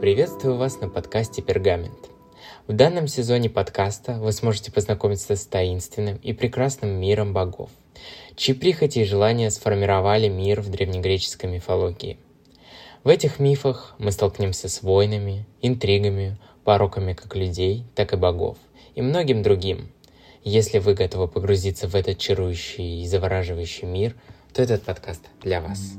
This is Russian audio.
Приветствую вас на подкасте «Пергамент». В данном сезоне подкаста вы сможете познакомиться с таинственным и прекрасным миром богов, чьи прихоти и желания сформировали мир в древнегреческой мифологии. В этих мифах мы столкнемся с войнами, интригами, пороками как людей, так и богов и многим другим. Если вы готовы погрузиться в этот чарующий и завораживающий мир, то этот подкаст для вас.